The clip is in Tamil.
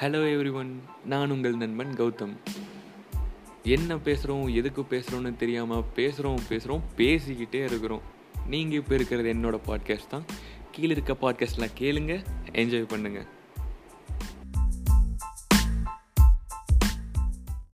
ஹலோ எவ்ரி ஒன் நான் உங்கள் நண்பன் கௌதம். என்ன பேசுகிறோம் எதுக்கு பேசுகிறோன்னு தெரியாமல் பேசுகிறோம் பேசுகிறோம் பேசிக்கிட்டே இருக்கிறோம். நீங்கள் இப்போ இருக்கிறது என்னோடய பாட்காஸ்ட் தான். கீழே இருக்க பாட்காஸ்ட்லாம் கேளுங்க என்ஜாய் பண்ணுங்கள்